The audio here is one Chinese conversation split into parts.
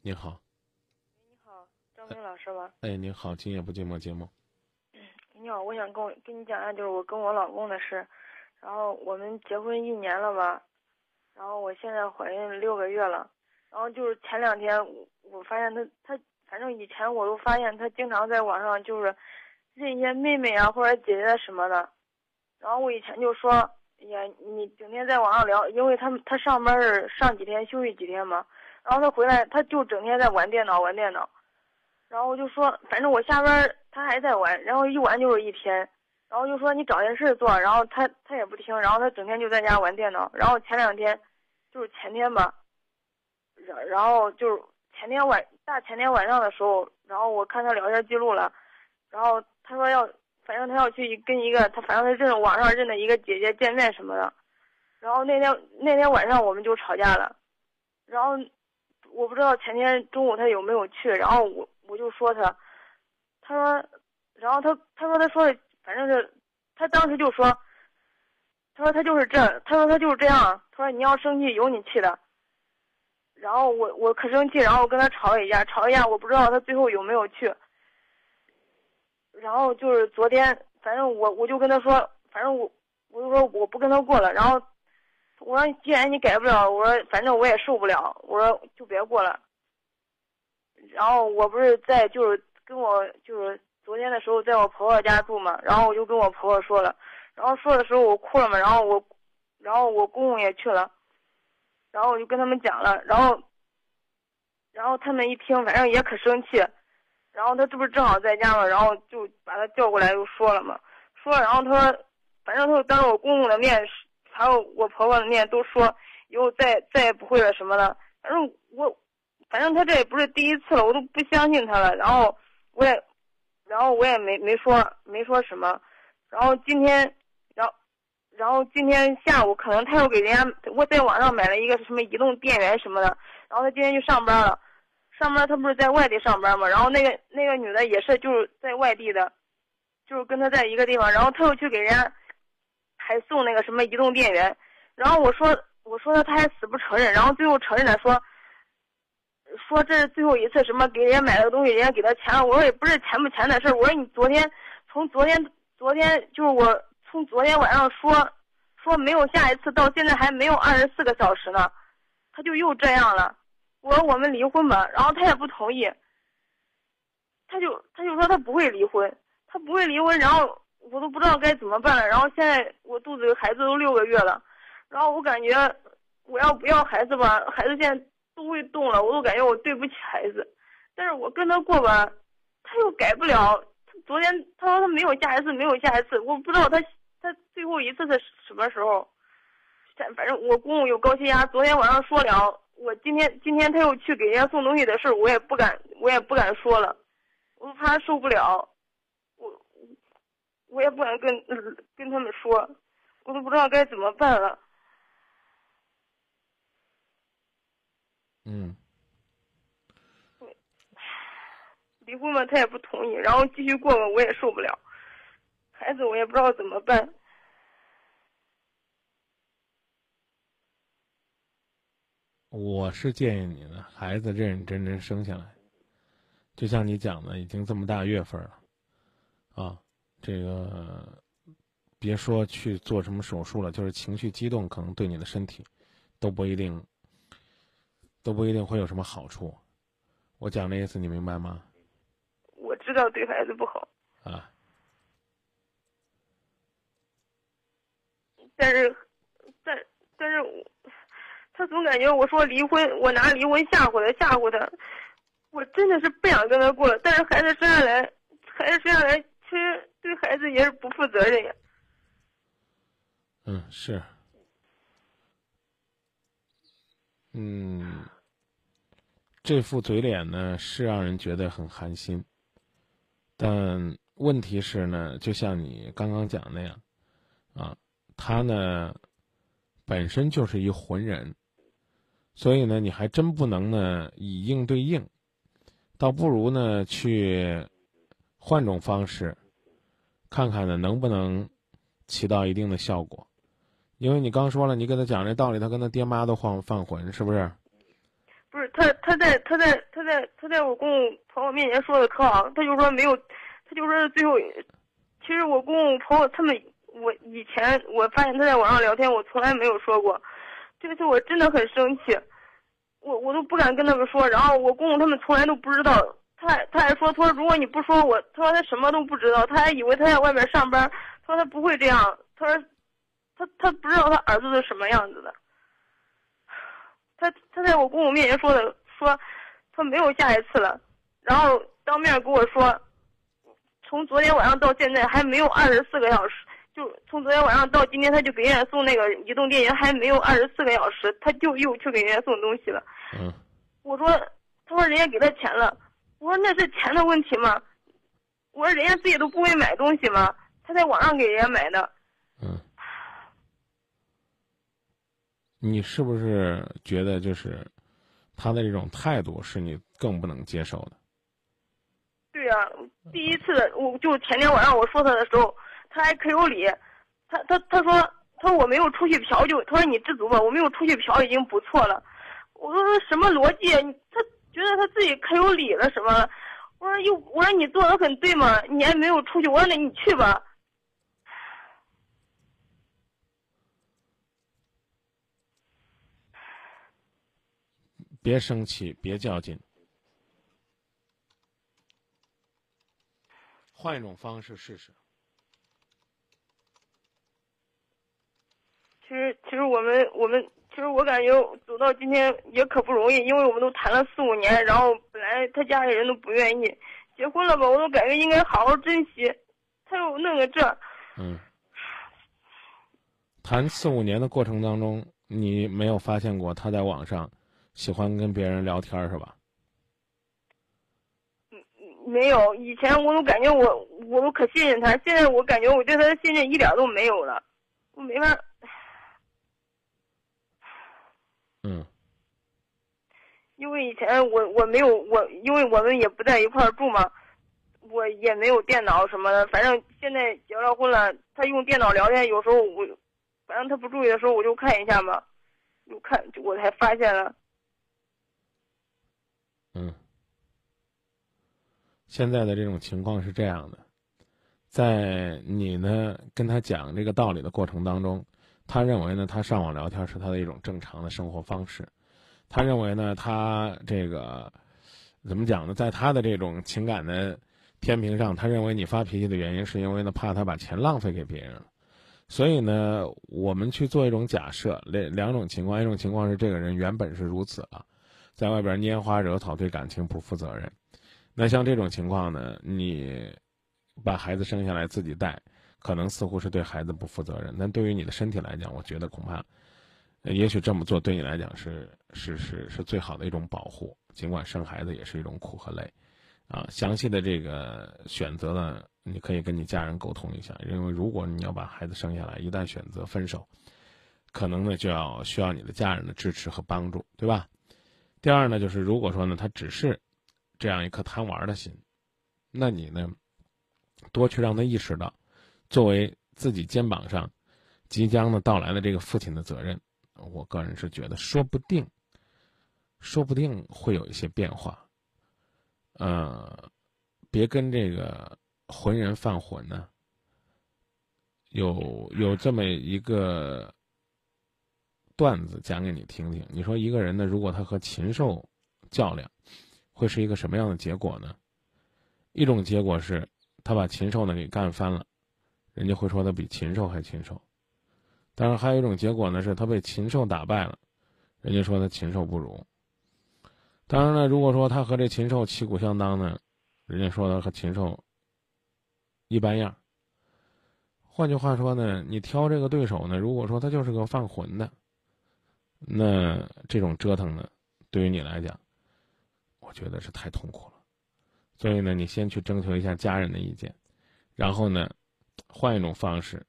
你好，你好，张明老师吗？哎，你好，今夜不寂寞节目。你好，我想跟我跟你讲一下，就是我跟我老公的事。然后我们结婚一年了吧，然后我现在怀孕六个月了。然后就是前两天，我我发现他他，反正以前我都发现他经常在网上就是认一些妹妹啊或者姐姐什么的。然后我以前就说，哎呀，你整天在网上聊，因为他他上班是上几天休息几天嘛。然后他回来，他就整天在玩电脑玩电脑。然后我就说，反正我下班他还在玩，然后一玩就是一天。然后就说你找件事做，然后他他也不听，然后他整天就在家玩电脑。然后前两天，就是前天吧，然然后就是前天晚大前天晚上的时候，然后我看他聊天记录了，然后他说要，反正他要去跟一个他反正他认网上认的一个姐姐见面什么的。然后那天那天晚上我们就吵架了，然后我不知道前天中午他有没有去，然后我。我就说他，他说，然后他他说他说的反正是，他当时就说，他说他就是这，他说他就是这样，他说你要生气有你气的，然后我我可生气，然后我跟他吵一架，吵一架，我不知道他最后有没有去，然后就是昨天，反正我我就跟他说，反正我我就说我不跟他过了，然后我说既然你改不了，我说反正我也受不了，我说就别过了。然后我不是在就是跟我就是昨天的时候在我婆婆家住嘛，然后我就跟我婆婆说了，然后说的时候我哭了嘛，然后我，然后我公公也去了，然后我就跟他们讲了，然后，然后他们一听，反正也可生气，然后他这不是正好在家嘛，然后就把他叫过来又说了嘛，说了，然后他说，反正他就当着我公公的面，还有我婆婆的面都说以后再再也不会了什么的，反正我。反正他这也不是第一次了，我都不相信他了。然后我也，然后我也没没说没说什么。然后今天，然后，然后今天下午可能他又给人家我在网上买了一个什么移动电源什么的。然后他今天去上班了，上班他不是在外地上班嘛？然后那个那个女的也是就是在外地的，就是跟他在一个地方。然后他又去给人家还送那个什么移动电源。然后我说我说他他还死不承认，然后最后承认了说。说这是最后一次什么给人家买了个东西，人家给他钱了。我说也不是钱不钱的事儿。我说你昨天从昨天昨天就是我从昨天晚上说说没有下一次，到现在还没有二十四个小时呢，他就又这样了。我说我们离婚吧，然后他也不同意。他就他就说他不会离婚，他不会离婚，然后我都不知道该怎么办了。然后现在我肚子里孩子都六个月了，然后我感觉我要不要孩子吧？孩子现在。都会动了，我都感觉我对不起孩子，但是我跟他过吧，他又改不了。昨天他说他没有下一次，没有下一次，我不知道他他最后一次是什么时候。反反正我公公有高血压，昨天晚上说了，我今天今天他又去给人家送东西的事我也不敢，我也不敢说了，我怕他受不了，我也不敢跟跟他们说，我都不知道该怎么办了。嗯，离婚嘛，他也不同意，然后继续过嘛，我也受不了，孩子我也不知道怎么办。我是建议你呢，孩子认认真真生下来，就像你讲的，已经这么大月份了，啊，这个别说去做什么手术了，就是情绪激动，可能对你的身体都不一定。都不一定会有什么好处，我讲的意思你明白吗？我知道对孩子不好啊，但是，但但是，他总感觉我说离婚，我拿离婚吓唬他，吓唬他，我真的是不想跟他过了。但是孩子生下来，孩子生下来，其实对孩子也是不负责任呀。嗯，是，嗯。这副嘴脸呢，是让人觉得很寒心。但问题是呢，就像你刚刚讲那样，啊，他呢本身就是一浑人，所以呢，你还真不能呢以应对应，倒不如呢去换种方式，看看呢能不能起到一定的效果。因为你刚说了，你跟他讲这道理，他跟他爹妈都犯犯浑，是不是？不是他，他在他在他在他在我公公朋友面前说的可好，他就说没有，他就说最后，其实我公公朋友他们，我以前我发现他在网上聊天，我从来没有说过，这次我真的很生气，我我都不敢跟他们说，然后我公公他们从来都不知道，他他还说他说如果你不说我，他说他什么都不知道，他还以为他在外面上班，他说他不会这样，他说他他不知道他儿子是什么样子的。他他在我公公面前说的，说他没有下一次了，然后当面跟我说，从昨天晚上到现在还没有二十四个小时，就从昨天晚上到今天，他就给人家送那个移动电源还没有二十四个小时，他就又去给人家送东西了。嗯，我说，他说人家给他钱了，我说那是钱的问题吗？我说人家自己都不会买东西吗？他在网上给人家买的。嗯。你是不是觉得就是他的这种态度是你更不能接受的？对呀，第一次我就前天晚上我说他的时候，他还可有理，他他他说他说我没有出去嫖就他说你知足吧，我没有出去嫖已经不错了。我说什么逻辑？他觉得他自己可有理了什么？我说又我说你做的很对嘛，你还没有出去，我说那你去吧。别生气，别较劲，换一种方式试试。其实，其实我们，我们，其实我感觉走到今天也可不容易，因为我们都谈了四五年，然后本来他家里人都不愿意结婚了吧，我都感觉应该好好珍惜，他又弄个这。嗯。谈四五年的过程当中，你没有发现过他在网上？喜欢跟别人聊天是吧？嗯，没有。以前我都感觉我我都可信任他，现在我感觉我对他的信任一点都没有了，我没法。嗯。因为以前我我没有我，因为我们也不在一块儿住嘛，我也没有电脑什么的。反正现在结了婚了，他用电脑聊天，有时候我，反正他不注意的时候，我就看一下嘛，就看我才发现了。嗯，现在的这种情况是这样的，在你呢跟他讲这个道理的过程当中，他认为呢他上网聊天是他的一种正常的生活方式，他认为呢他这个怎么讲呢，在他的这种情感的天平上，他认为你发脾气的原因是因为呢怕他把钱浪费给别人，所以呢我们去做一种假设，两两种情况，一种情况是这个人原本是如此了。在外边拈花惹草，对感情不负责任。那像这种情况呢，你把孩子生下来自己带，可能似乎是对孩子不负责任。但对于你的身体来讲，我觉得恐怕，也许这么做对你来讲是是是是最好的一种保护。尽管生孩子也是一种苦和累，啊，详细的这个选择呢，你可以跟你家人沟通一下。因为如果你要把孩子生下来，一旦选择分手，可能呢就要需要你的家人的支持和帮助，对吧？第二呢，就是如果说呢，他只是这样一颗贪玩的心，那你呢，多去让他意识到，作为自己肩膀上即将的到来的这个父亲的责任，我个人是觉得，说不定，说不定会有一些变化。呃，别跟这个浑人犯浑呢。有有这么一个。段子讲给你听听。你说一个人呢，如果他和禽兽较量，会是一个什么样的结果呢？一种结果是，他把禽兽呢给干翻了，人家会说他比禽兽还禽兽。当然，还有一种结果呢，是他被禽兽打败了，人家说他禽兽不如。当然了，如果说他和这禽兽旗鼓相当呢，人家说他和禽兽一般样。换句话说呢，你挑这个对手呢，如果说他就是个犯浑的。那这种折腾呢，对于你来讲，我觉得是太痛苦了。所以呢，你先去征求一下家人的意见，然后呢，换一种方式，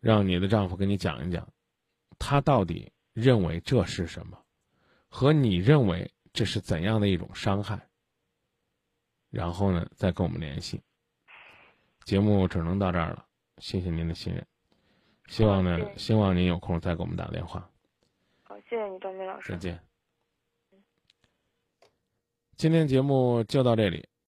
让你的丈夫跟你讲一讲，他到底认为这是什么，和你认为这是怎样的一种伤害。然后呢，再跟我们联系。节目只能到这儿了，谢谢您的信任，希望呢，希望您有空再给我们打电话。好谢谢你，张明老师。再见。今天节目就到这里。